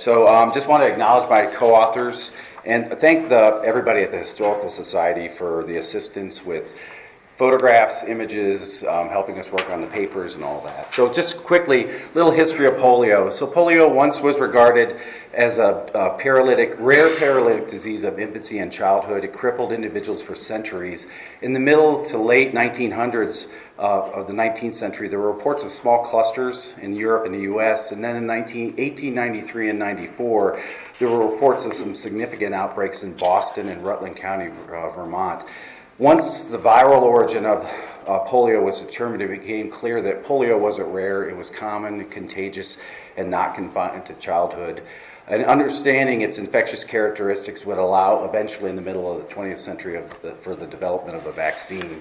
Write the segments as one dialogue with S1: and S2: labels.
S1: So um, just want to acknowledge my co-authors and thank the, everybody at the Historical Society for the assistance with photographs, images, um, helping us work on the papers and all that. So just quickly, little history of polio. So polio once was regarded as a, a paralytic, rare paralytic disease of infancy and childhood. It crippled individuals for centuries. In the middle to late 1900s uh, of the 19th century, there were reports of small clusters in Europe and the U.S. And then in 19, 1893 and 94, there were reports of some significant outbreaks in Boston and Rutland County, uh, Vermont. Once the viral origin of uh, polio was determined, it became clear that polio wasn't rare, it was common, contagious, and not confined to childhood. And understanding its infectious characteristics would allow, eventually, in the middle of the 20th century, the, for the development of a vaccine.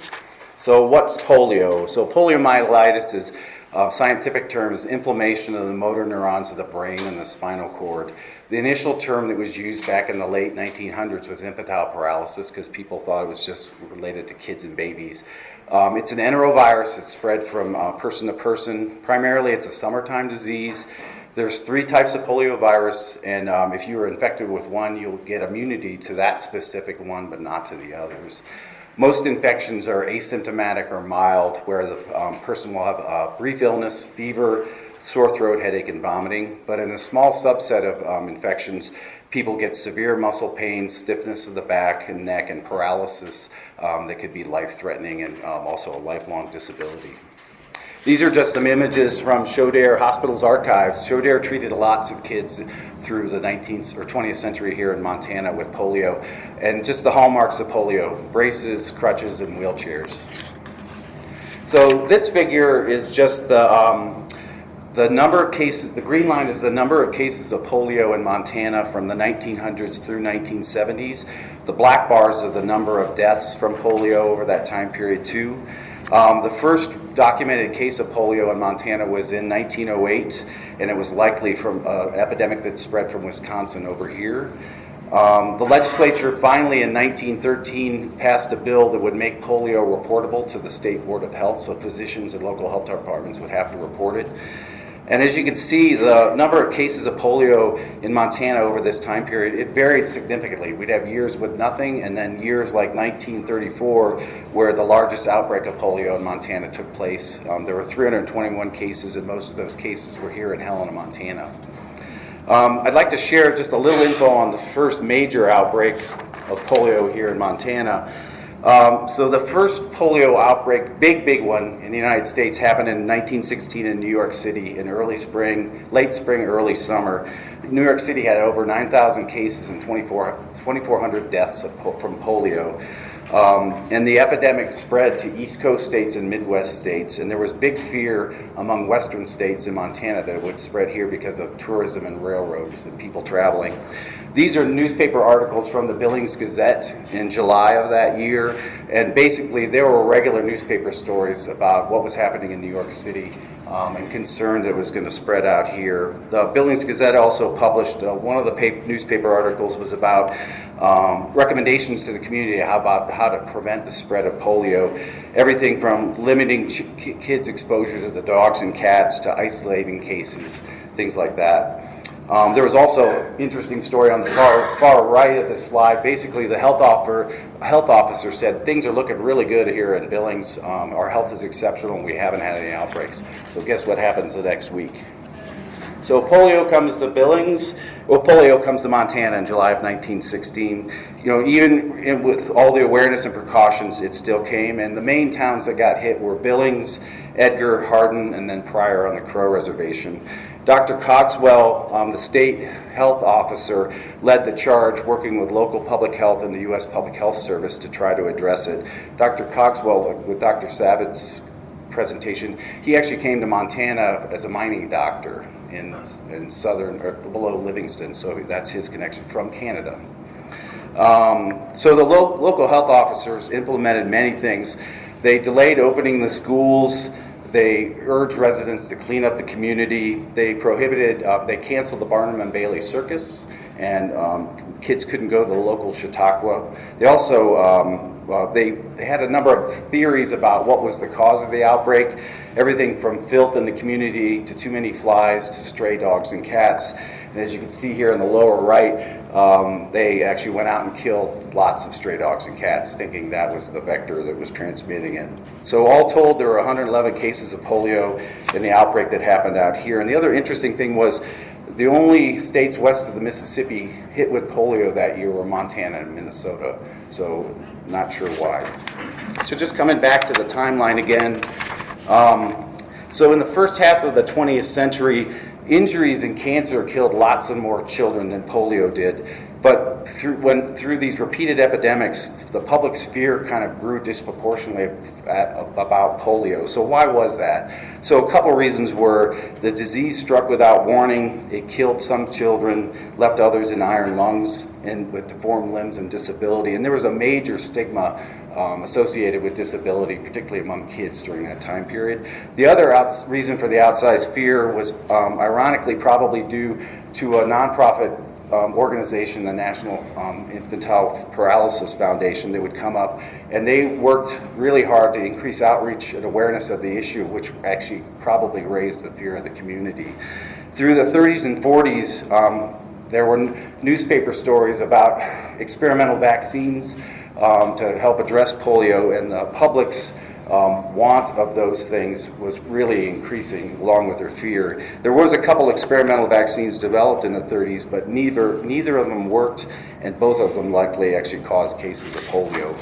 S1: So, what's polio? So, poliomyelitis is uh, scientific term is inflammation of the motor neurons of the brain and the spinal cord. The initial term that was used back in the late 1900s was infantile paralysis because people thought it was just related to kids and babies. Um, it's an enterovirus. It's spread from uh, person to person. Primarily, it's a summertime disease. There's three types of poliovirus, and um, if you are infected with one, you'll get immunity to that specific one, but not to the others. Most infections are asymptomatic or mild, where the um, person will have a brief illness, fever, sore throat, headache, and vomiting. But in a small subset of um, infections, people get severe muscle pain, stiffness of the back and neck, and paralysis um, that could be life threatening and um, also a lifelong disability. These are just some images from Shodair Hospital's archives. Shodair treated lots of kids through the 19th or 20th century here in Montana with polio, and just the hallmarks of polio braces, crutches, and wheelchairs. So, this figure is just the um, the number of cases, the green line is the number of cases of polio in Montana from the 1900s through 1970s. The black bars are the number of deaths from polio over that time period, too. Um, the first documented case of polio in Montana was in 1908, and it was likely from an epidemic that spread from Wisconsin over here. Um, the legislature finally in 1913 passed a bill that would make polio reportable to the State Board of Health, so physicians and local health departments would have to report it. And as you can see, the number of cases of polio in Montana over this time period, it varied significantly. We'd have years with nothing, and then years like 1934, where the largest outbreak of polio in Montana took place. Um, there were 321 cases, and most of those cases were here in Helena, Montana. Um, I'd like to share just a little info on the first major outbreak of polio here in Montana. Um, so the first polio outbreak, big, big one in the United States, happened in 1916 in New York City in early spring, late spring, early summer. New York City had over 9,000 cases and 2,400 deaths from polio. Um, and the epidemic spread to East Coast states and Midwest states, and there was big fear among Western states in Montana that it would spread here because of tourism and railroads and people traveling. These are newspaper articles from the Billings Gazette in July of that year, and basically there were regular newspaper stories about what was happening in New York City um, and concerned that it was going to spread out here. The Billings Gazette also published uh, one of the paper, newspaper articles was about um, recommendations to the community how about how to prevent the spread of polio. Everything from limiting ch- kids' exposure to the dogs and cats to isolating cases, things like that. Um, there was also interesting story on the far, far right of this slide. Basically, the health officer, health officer said things are looking really good here in Billings. Um, our health is exceptional, and we haven't had any outbreaks. So, guess what happens the next week? So polio comes to Billings. Well, polio comes to Montana in July of 1916. You know, even in, with all the awareness and precautions, it still came. And the main towns that got hit were Billings, Edgar, Hardin, and then Pryor on the Crow Reservation. Dr. Cogswell, um, the state health officer, led the charge working with local public health and the U.S. Public Health Service to try to address it. Dr. Cogswell, with Dr. Savitz's presentation, he actually came to Montana as a mining doctor in, in southern, or below Livingston, so that's his connection from Canada. Um, so the lo- local health officers implemented many things. They delayed opening the schools. They urged residents to clean up the community. They prohibited, uh, they canceled the Barnum and Bailey Circus, and um, kids couldn't go to the local Chautauqua. They also um, uh, they, they had a number of theories about what was the cause of the outbreak. Everything from filth in the community to too many flies to stray dogs and cats. And as you can see here in the lower right, um, they actually went out and killed lots of stray dogs and cats, thinking that was the vector that was transmitting it. So, all told, there were 111 cases of polio in the outbreak that happened out here. And the other interesting thing was the only states west of the Mississippi hit with polio that year were Montana and Minnesota. So, not sure why. So, just coming back to the timeline again. Um, so, in the first half of the 20th century, injuries and cancer killed lots of more children than polio did. But through, when, through these repeated epidemics, the public sphere kind of grew disproportionately at, about polio. So, why was that? So, a couple reasons were the disease struck without warning, it killed some children, left others in iron lungs and with deformed limbs and disability. And there was a major stigma um, associated with disability, particularly among kids during that time period. The other outs- reason for the outsized fear was um, ironically probably due to a nonprofit um, organization, the National um, Infantile Paralysis Foundation, that would come up, and they worked really hard to increase outreach and awareness of the issue, which actually probably raised the fear of the community. Through the 30s and 40s, um, there were n- newspaper stories about experimental vaccines um, to help address polio, and the public's um, want of those things was really increasing along with their fear. There was a couple experimental vaccines developed in the 30s, but neither neither of them worked, and both of them likely actually caused cases of polio.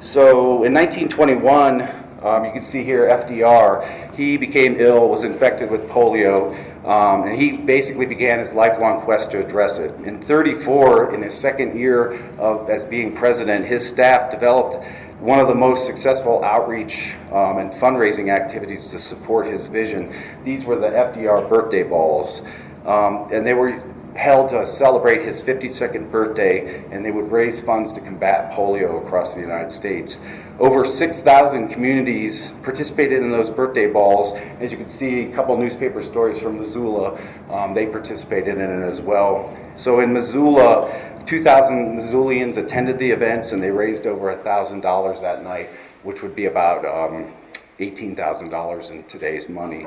S1: So in 1921, um, you can see here FDR. He became ill, was infected with polio, um, and he basically began his lifelong quest to address it. In 34, in his second year of as being president, his staff developed one of the most successful outreach um, and fundraising activities to support his vision. These were the FDR birthday balls, um, and they were held to celebrate his 52nd birthday, and they would raise funds to combat polio across the United States. Over 6,000 communities participated in those birthday balls. As you can see, a couple newspaper stories from Missoula, um, they participated in it as well. So in Missoula, 2,000 Missoulians attended the events and they raised over $1,000 that night, which would be about um, $18,000 in today's money.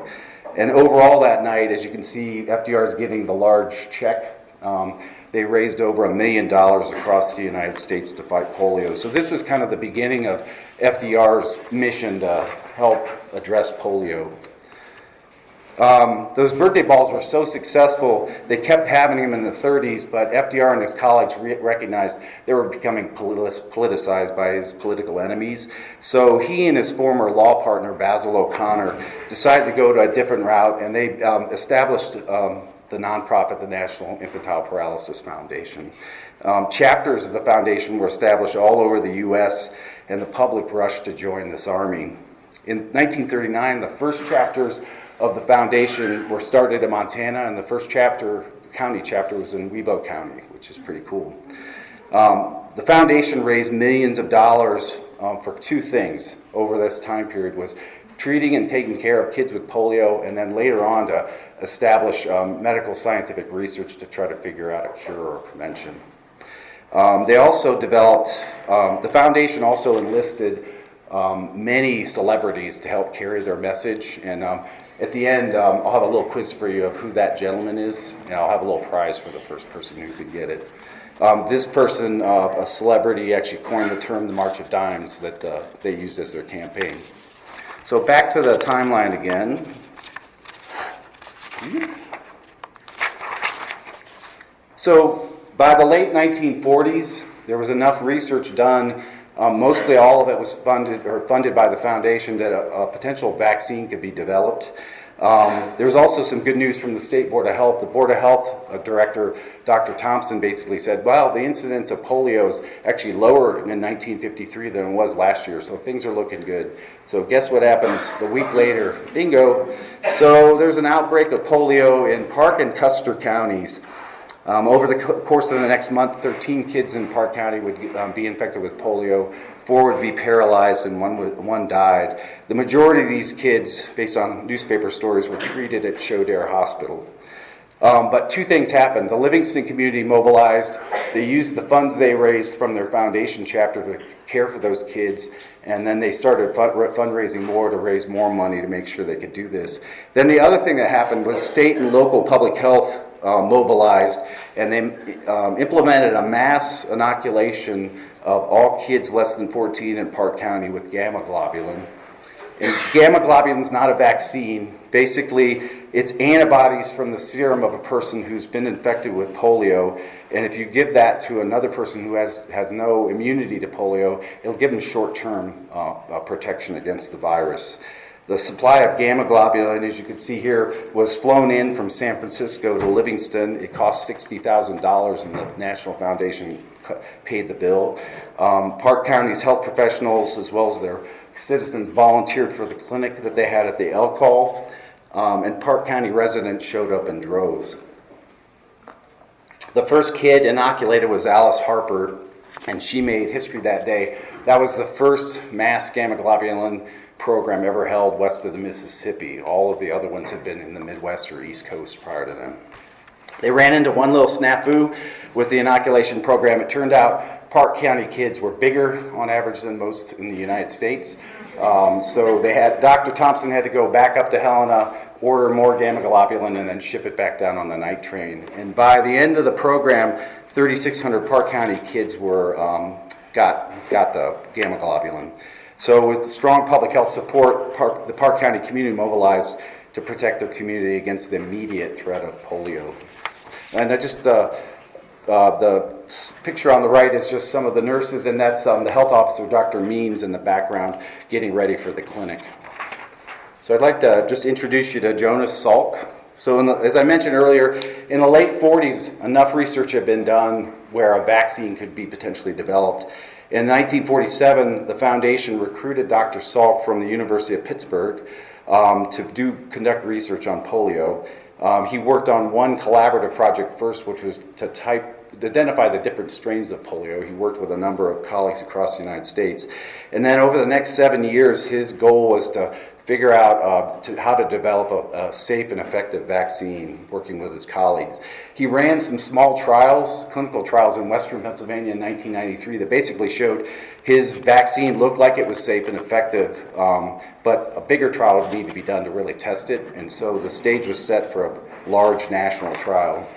S1: And overall that night, as you can see, FDR is getting the large check. Um, they raised over a million dollars across the United States to fight polio. So this was kind of the beginning of FDR's mission to help address polio. Um, those birthday balls were so successful, they kept having them in the 30s, but FDR and his colleagues re- recognized they were becoming politicized by his political enemies. So he and his former law partner, Basil O'Connor, decided to go to a different route, and they um, established um, the nonprofit, the National Infantile Paralysis Foundation. Um, chapters of the foundation were established all over the U.S., and the public rushed to join this army. In 1939, the first chapters of the foundation were started in Montana, and the first chapter, county chapter, was in Wibaux County, which is pretty cool. Um, the foundation raised millions of dollars um, for two things over this time period was treating and taking care of kids with polio and then later on to establish um, medical scientific research to try to figure out a cure or prevention um, they also developed um, the foundation also enlisted um, many celebrities to help carry their message and at the end, um, I'll have a little quiz for you of who that gentleman is, and I'll have a little prize for the first person who could get it. Um, this person, uh, a celebrity, actually coined the term the March of Dimes that uh, they used as their campaign. So back to the timeline again. So by the late 1940s, there was enough research done um, mostly all of it was funded or funded by the foundation that a, a potential vaccine could be developed. Um, there was also some good news from the State Board of Health. The Board of Health uh, Director, Dr. Thompson, basically said, well, the incidence of polio is actually lower in 1953 than it was last year, so things are looking good. So, guess what happens the week later? Bingo! So, there's an outbreak of polio in Park and Custer counties. Um, over the co- course of the next month, 13 kids in Park County would um, be infected with polio, four would be paralyzed, and one, would, one died. The majority of these kids, based on newspaper stories, were treated at Shodair Hospital. Um, but two things happened. The Livingston community mobilized. They used the funds they raised from their foundation chapter to care for those kids, and then they started fundraising more to raise more money to make sure they could do this. Then the other thing that happened was state and local public health uh, mobilized and they um, implemented a mass inoculation of all kids less than 14 in Park County with gamma globulin. And gamma globulin is not a vaccine. Basically, it's antibodies from the serum of a person who's been infected with polio. And if you give that to another person who has, has no immunity to polio, it'll give them short term uh, uh, protection against the virus. The supply of gamma globulin, as you can see here, was flown in from San Francisco to Livingston. It cost $60,000, and the National Foundation paid the bill. Um, Park County's health professionals, as well as their citizens, volunteered for the clinic that they had at the Elk Hall, um, and Park County residents showed up in droves. The first kid inoculated was Alice Harper, and she made history that day. That was the first mass gamma globulin program ever held west of the Mississippi. All of the other ones had been in the Midwest or East Coast prior to them. They ran into one little snafu with the inoculation program. It turned out Park County kids were bigger on average than most in the United States. Um, so they had Dr. Thompson had to go back up to Helena, order more gamma globulin, and then ship it back down on the night train. And by the end of the program, 3,600 Park County kids were um, got got the gamma globulin. So, with strong public health support, Park, the Park County community mobilized to protect their community against the immediate threat of polio. And that just uh, uh, the picture on the right is just some of the nurses, and that's um, the health officer, Dr. Means, in the background, getting ready for the clinic. So, I'd like to just introduce you to Jonas Salk. So, the, as I mentioned earlier, in the late 40s, enough research had been done where a vaccine could be potentially developed. In 1947, the foundation recruited Dr. Salk from the University of Pittsburgh um, to do conduct research on polio. Um, he worked on one collaborative project first, which was to type identify the different strains of polio. He worked with a number of colleagues across the United States. And then over the next seven years, his goal was to figure out uh, to, how to develop a, a, safe and effective vaccine, working with his colleagues. He ran some small trials, clinical trials in western Pennsylvania in 1993 that basically showed his vaccine looked like it was safe and effective, um, but a bigger trial would need to be done to really test it. And so the stage was set for a large national trial.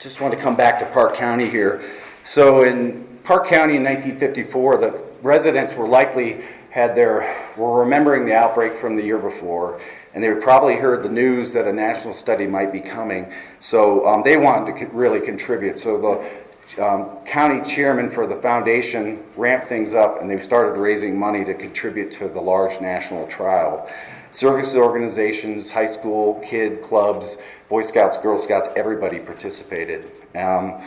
S1: Just want to come back to Park County here. So in Park County in 1954, the residents were likely had their were remembering the outbreak from the year before, and they probably heard the news that a national study might be coming. So um, they wanted to really contribute. So the um, county chairman for the foundation ramped things up, and they started raising money to contribute to the large national trial. Service organizations, high school, kid clubs, Boy Scouts, Girl Scouts, everybody participated. Um,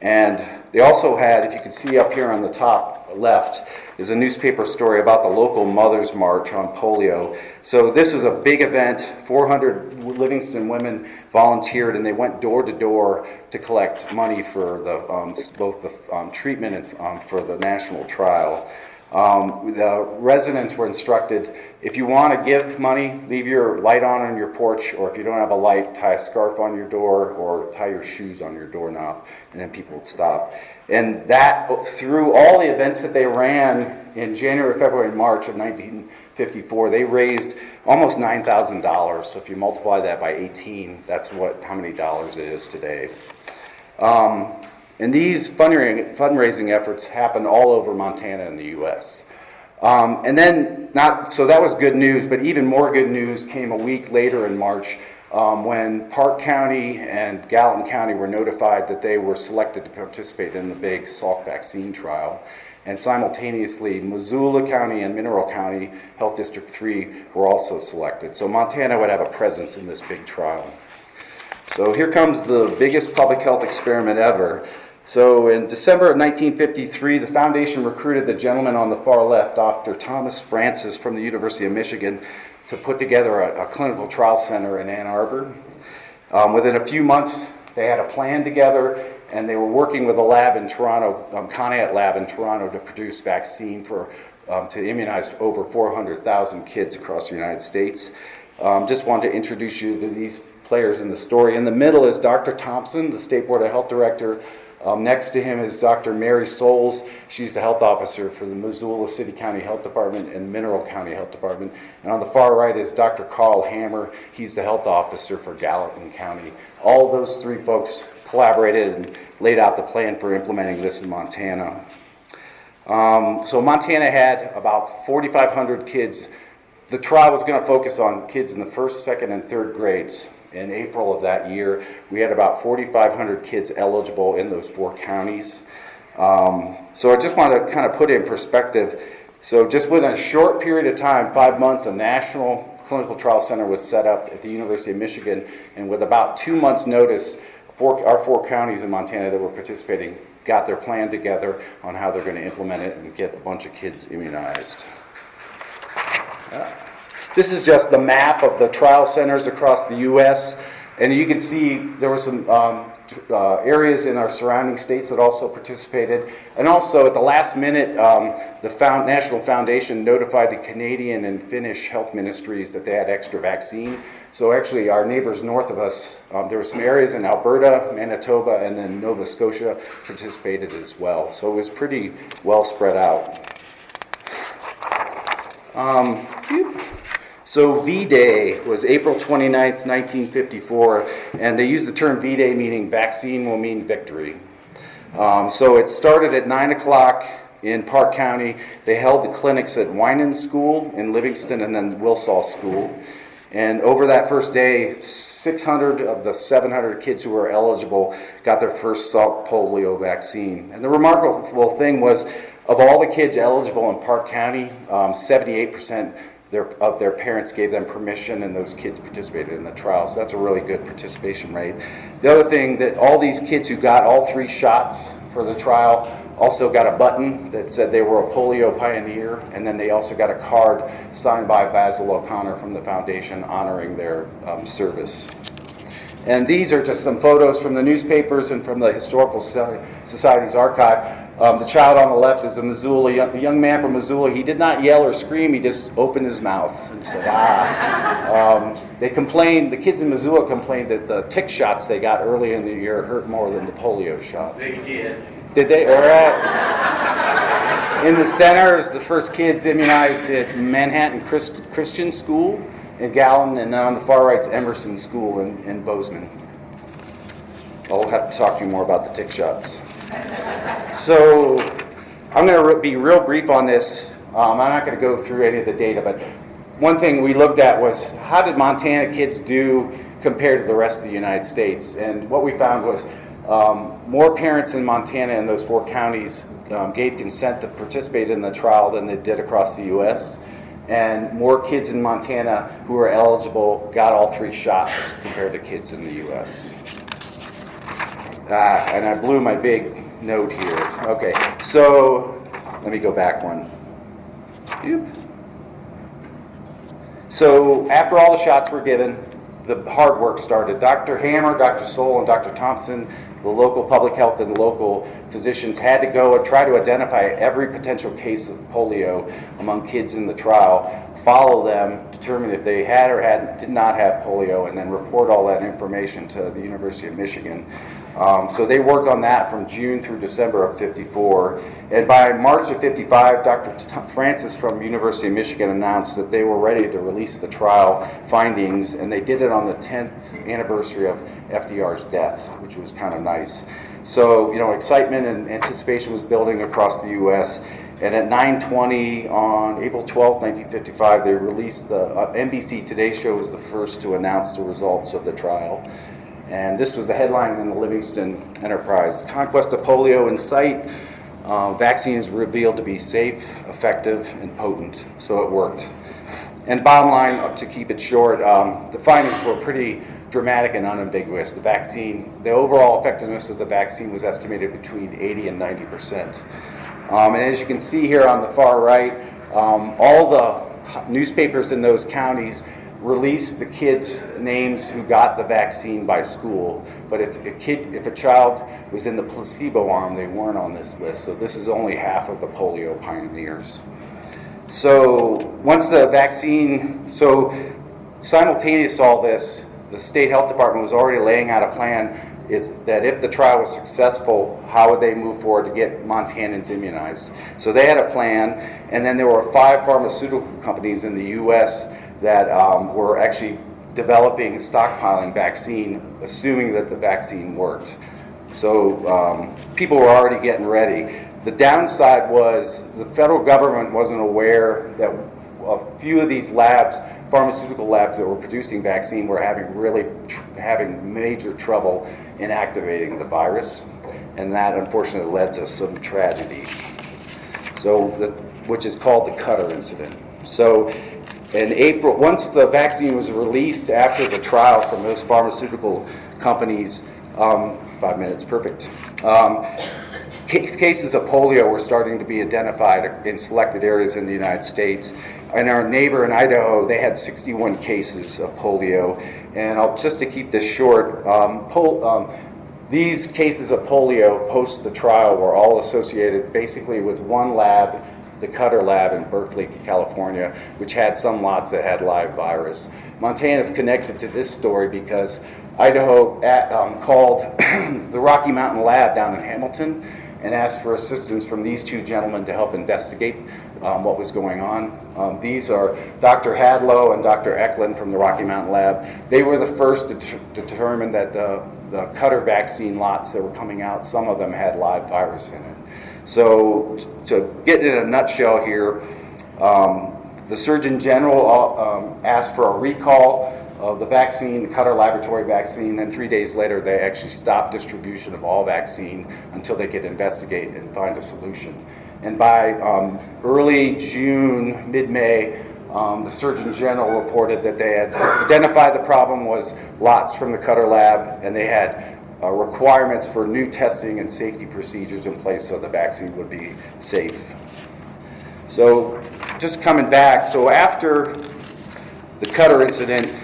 S1: and they also had, if you can see up here on the top left, is a newspaper story about the local Mothers March on polio. So this was a big event. 400 Livingston women volunteered, and they went door to door to collect money for the, um, both the um, treatment and um, for the national trial. Um, the residents were instructed if you want to give money, leave your light on on your porch, or if you don't have a light, tie a scarf on your door or tie your shoes on your doorknob, and then people would stop. And that, through all the events that they ran in January, February, and March of 1954, they raised almost $9,000. So if you multiply that by 18, that's what how many dollars it is today. Um, and these fundraising, efforts happen all over Montana and the U.S. Um, and then, not so that was good news, but even more good news came a week later in March um, when Park County and Gallatin County were notified that they were selected to participate in the big Salk vaccine trial. And simultaneously, Missoula County and Mineral County, Health District 3, were also selected. So Montana would have a presence in this big trial. So here comes the biggest public health experiment ever. So in December of 1953, the foundation recruited the gentleman on the far left, Dr. Thomas Francis from the University of Michigan, to put together a, a clinical trial center in Ann Arbor. Um, within a few months, they had a plan together, and they were working with a lab in Toronto, um, Connaught Lab in Toronto, to produce vaccine for um, to immunize over 400,000 kids across the United States. Um, just wanted to introduce you to these players in the story. In the middle is Dr. Thompson, the State Board of Health Director Um, next to him is Dr. Mary Souls. She's the health officer for the Missoula City County Health Department and Mineral County Health Department. And on the far right is Dr. Carl Hammer. He's the health officer for Gallatin County. All those three folks collaborated and laid out the plan for implementing this in Montana. Um, so Montana had about 4,500 kids. The trial was going to focus on kids in the first, second, and third grades in April of that year, we had about 4,500 kids eligible in those four counties. Um, so I just want to kind of put in perspective. So just within a short period of time, five months, a national clinical trial center was set up at the University of Michigan, and with about two months' notice, four, our four counties in Montana that were participating got their plan together on how they're going to implement it and get a bunch of kids immunized. Yeah. This is just the map of the trial centers across the U.S. And you can see there were some um, uh, areas in our surrounding states that also participated. And also, at the last minute, um, the Found- National Foundation notified the Canadian and Finnish health ministries that they had extra vaccine. So, actually, our neighbors north of us, um, there were some areas in Alberta, Manitoba, and then Nova Scotia participated as well. So, it was pretty well spread out. Um, so V Day was April 29th, 1954, and they used the term V Day meaning vaccine will mean victory. Um, so it started at 9 o'clock in Park County. They held the clinics at Winans School in Livingston and then Wilsall School. And over that first day, 600 of the 700 kids who were eligible got their first Salk polio vaccine. And the remarkable thing was, of all the kids eligible in Park County, um, 78% their, of their parents gave them permission and those kids participated in the trial. So that's a really good participation rate. The other thing that all these kids who got all three shots for the trial also got a button that said they were a polio pioneer, and then they also got a card signed by Basil O'Connor from the foundation honoring their um, service. And these are just some photos from the newspapers and from the Historical Society's archive. Um, the child on the left is a Missoula, a young man from Missoula. He did not yell or scream, he just opened his mouth and said, ah. Um, they complained, the kids in Missoula complained that the tick shots they got early in the year hurt more than the polio shots.
S2: They did.
S1: Did they? All right. In the center is the first kids immunized at Manhattan Christ- Christian School in Gallatin, and then on the far right is Emerson School in, in Bozeman. I'll have to talk to you more about the tick shots. So I'm going to be real brief on this. Um, I'm not going to go through any of the data, but one thing we looked at was how did Montana kids do compared to the rest of the United States? And what we found was um, more parents in Montana and those four counties um, gave consent to participate in the trial than they did across the U.S. And more kids in Montana who were eligible got all three shots compared to kids in the U.S. Ah, and I blew my big note here. Okay, so let me go back one. Oop. So after all the shots were given, the hard work started. Dr. Hammer, Dr. Soul, and Dr. Thompson, the local public health and local physicians had to go and try to identify every potential case of polio among kids in the trial, follow them, determine if they had or had did not have polio, and then report all that information to the University of Michigan. Um, so they worked on that from June through December of 54. And by March of 55, Dr. T- Francis from University of Michigan announced that they were ready to release the trial findings, and they did it on the 10th anniversary of FDR's death, which was kind of nice. So, you know, excitement and anticipation was building across the U.S. And at 9:20 on April 12, 1955, they released the uh, NBC Today show was the first to announce the results of the trial. And this was the headline in the Livingston Enterprise Conquest of Polio in Sight. Uh, vaccine is revealed to be safe, effective, and potent. So it worked. And bottom line, to keep it short, um, the findings were pretty dramatic and unambiguous. The vaccine, the overall effectiveness of the vaccine was estimated between 80 and 90 percent. Um, and as you can see here on the far right, um, all the newspapers in those counties released the kids' names who got the vaccine by school. But if a kid, if a child was in the placebo arm, they weren't on this list. So this is only half of the polio pioneers. So once the vaccine, so simultaneous to all this, the state health department was already laying out a plan is that if the trial was successful, how would they move forward to get Montanans immunized? So they had a plan, and then there were five pharmaceutical companies in the U.S. that um, were actually developing stockpiling vaccine, assuming that the vaccine worked. So um, people were already getting ready. The downside was the federal government wasn't aware that a few of these labs, pharmaceutical labs that were producing vaccine, were having really tr- having major trouble inactivating the virus, and that unfortunately led to some tragedy. So, the, which is called the Cutter incident. So, in April, once the vaccine was released after the trial from those pharmaceutical companies, um, five minutes, perfect. Um, cases of polio were starting to be identified in selected areas in the United States. And our neighbor in Idaho, they had 61 cases of polio. And I'll, just to keep this short, um, pol- um, these cases of polio post the trial were all associated basically with one lab, the Cutter lab in Berkeley, California, which had some lots that had live virus. Montana is connected to this story because Idaho at, um, called the Rocky Mountain Lab down in Hamilton and asked for assistance from these two gentlemen to help investigate um, what was going on. Um, these are Dr. Hadlow and Dr. Eklund from the Rocky Mountain Lab. They were the first to t- determine that the, the Cutter vaccine lots that were coming out, some of them had live virus in it. So, to get in a nutshell here, um, the Surgeon General uh, um, asked for a recall of the vaccine, the Cutter Laboratory vaccine. Then three days later, they actually stopped distribution of all vaccine until they could investigate and find a solution. And by um, early June, mid May, um, the Surgeon General reported that they had identified the problem was lots from the Cutter lab, and they had uh, requirements for new testing and safety procedures in place so the vaccine would be safe. So, just coming back, so after the Cutter incident,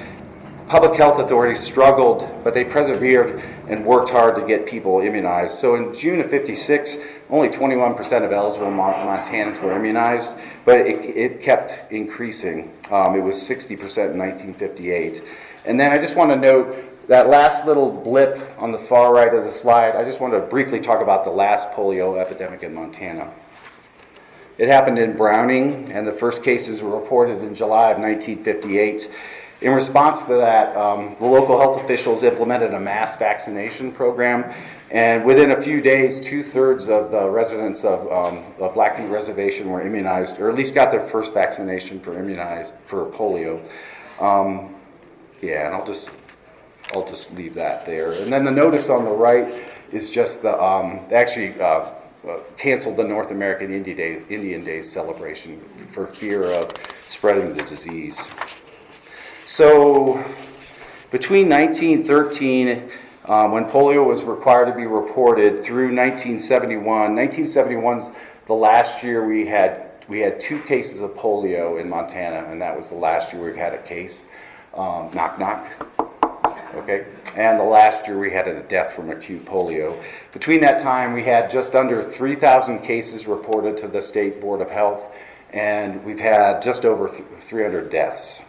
S1: public health authorities struggled, but they persevered and worked hard to get people immunized. So in June of 56, only 21% of eligible Montanans were immunized, but it, it kept increasing. Um, it was 60% in 1958. And then I just want to note that last little blip on the far right of the slide, I just want to briefly talk about the last polio epidemic in Montana. It happened in Browning, and the first cases were reported in July of 1958. In response to that, um, the local health officials implemented a mass vaccination program, and within a few days, two thirds of the residents of um, the Blackfeet Reservation were immunized, or at least got their first vaccination for immunized for polio. Um, yeah, and I'll just I'll just leave that there. And then the notice on the right is just the um, actually. Uh, uh, canceled the North American Indian, Day, Indian celebration for fear of spreading the disease. So, between 1913, um, when polio was required to be reported, through 1971, 1971's the last year we had we had two cases of polio in Montana, and that was the last year we've had a case. Um, knock knock. Okay, and the last year we had a death from acute polio. Between that time, we had just under 3,000 cases reported to the State Board of Health, and we've had just over 300 deaths.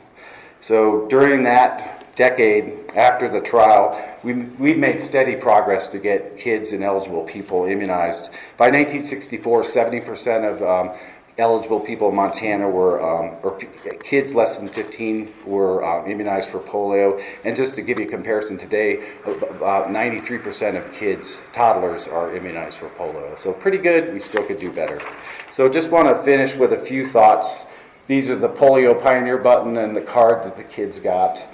S1: So during that decade after the trial, we, we made steady progress to get kids and eligible people immunized. By 1964, 70% of um, eligible people in Montana were, um, or p- kids less than 15 were uh, immunized for polio. And just to give you a comparison, today about 93% of kids, toddlers, are immunized for polio. So pretty good. We still could do better. So just want to finish with a few thoughts these are the polio pioneer button and the card that the kids got.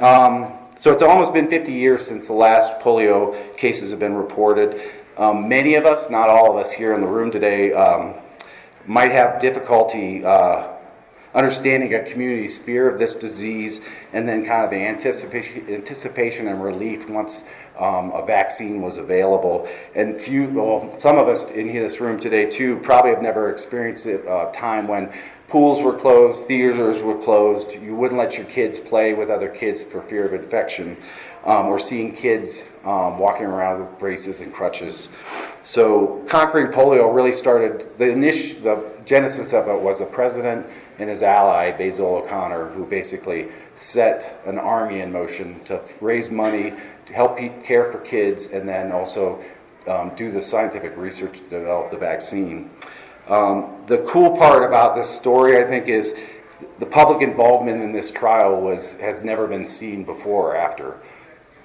S1: Um, so it's almost been 50 years since the last polio cases have been reported. Um, many of us, not all of us here in the room today, um, might have difficulty uh, understanding a community's fear of this disease and then kind of the anticipation, anticipation and relief once um, a vaccine was available. And few, well, some of us in this room today too probably have never experienced a uh, time when pools were closed, theaters were closed, you wouldn't let your kids play with other kids for fear of infection. Um, or seeing kids um, walking around with braces and crutches. So conquering polio really started the initial, the genesis of it was a president and his ally Basil O'Connor, who basically set an army in motion to raise money to help care for kids, and then also um, do the scientific research to develop the vaccine. Um, the cool part about this story, I think, is the public involvement in this trial was has never been seen before or after.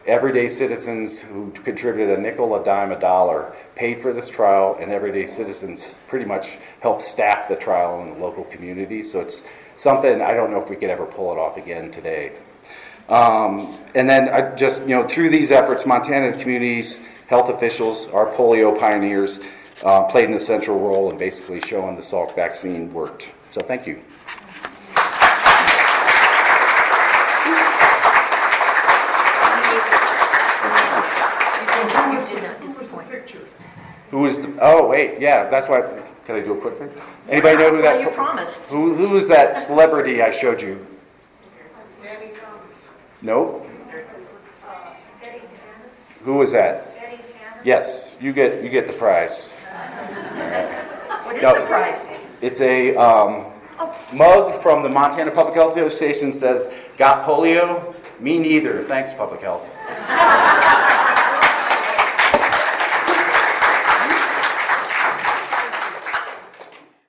S1: Everyday citizens who contributed a nickel, a dime, a dollar paid for this trial, and everyday citizens pretty much helped staff the trial in the local community. So it's something I don't know if we could ever pull it off again today. Um, and then I just, you know, through these efforts, Montana communities, health officials, our polio pioneers uh, played an essential role in basically showing the Salk vaccine worked. So thank you.
S2: You
S1: Who is the? Oh wait, yeah, that's why. Can I do a quick thing? Anybody know who that?
S2: Well, you promised.
S1: Who who is that celebrity I showed you? Nope. Who was that? Yes, you get you get the prize.
S2: What is the prize?
S1: It's a um, mug from the Montana Public Health Association says, "Got polio? Me neither. Thanks, Public Health."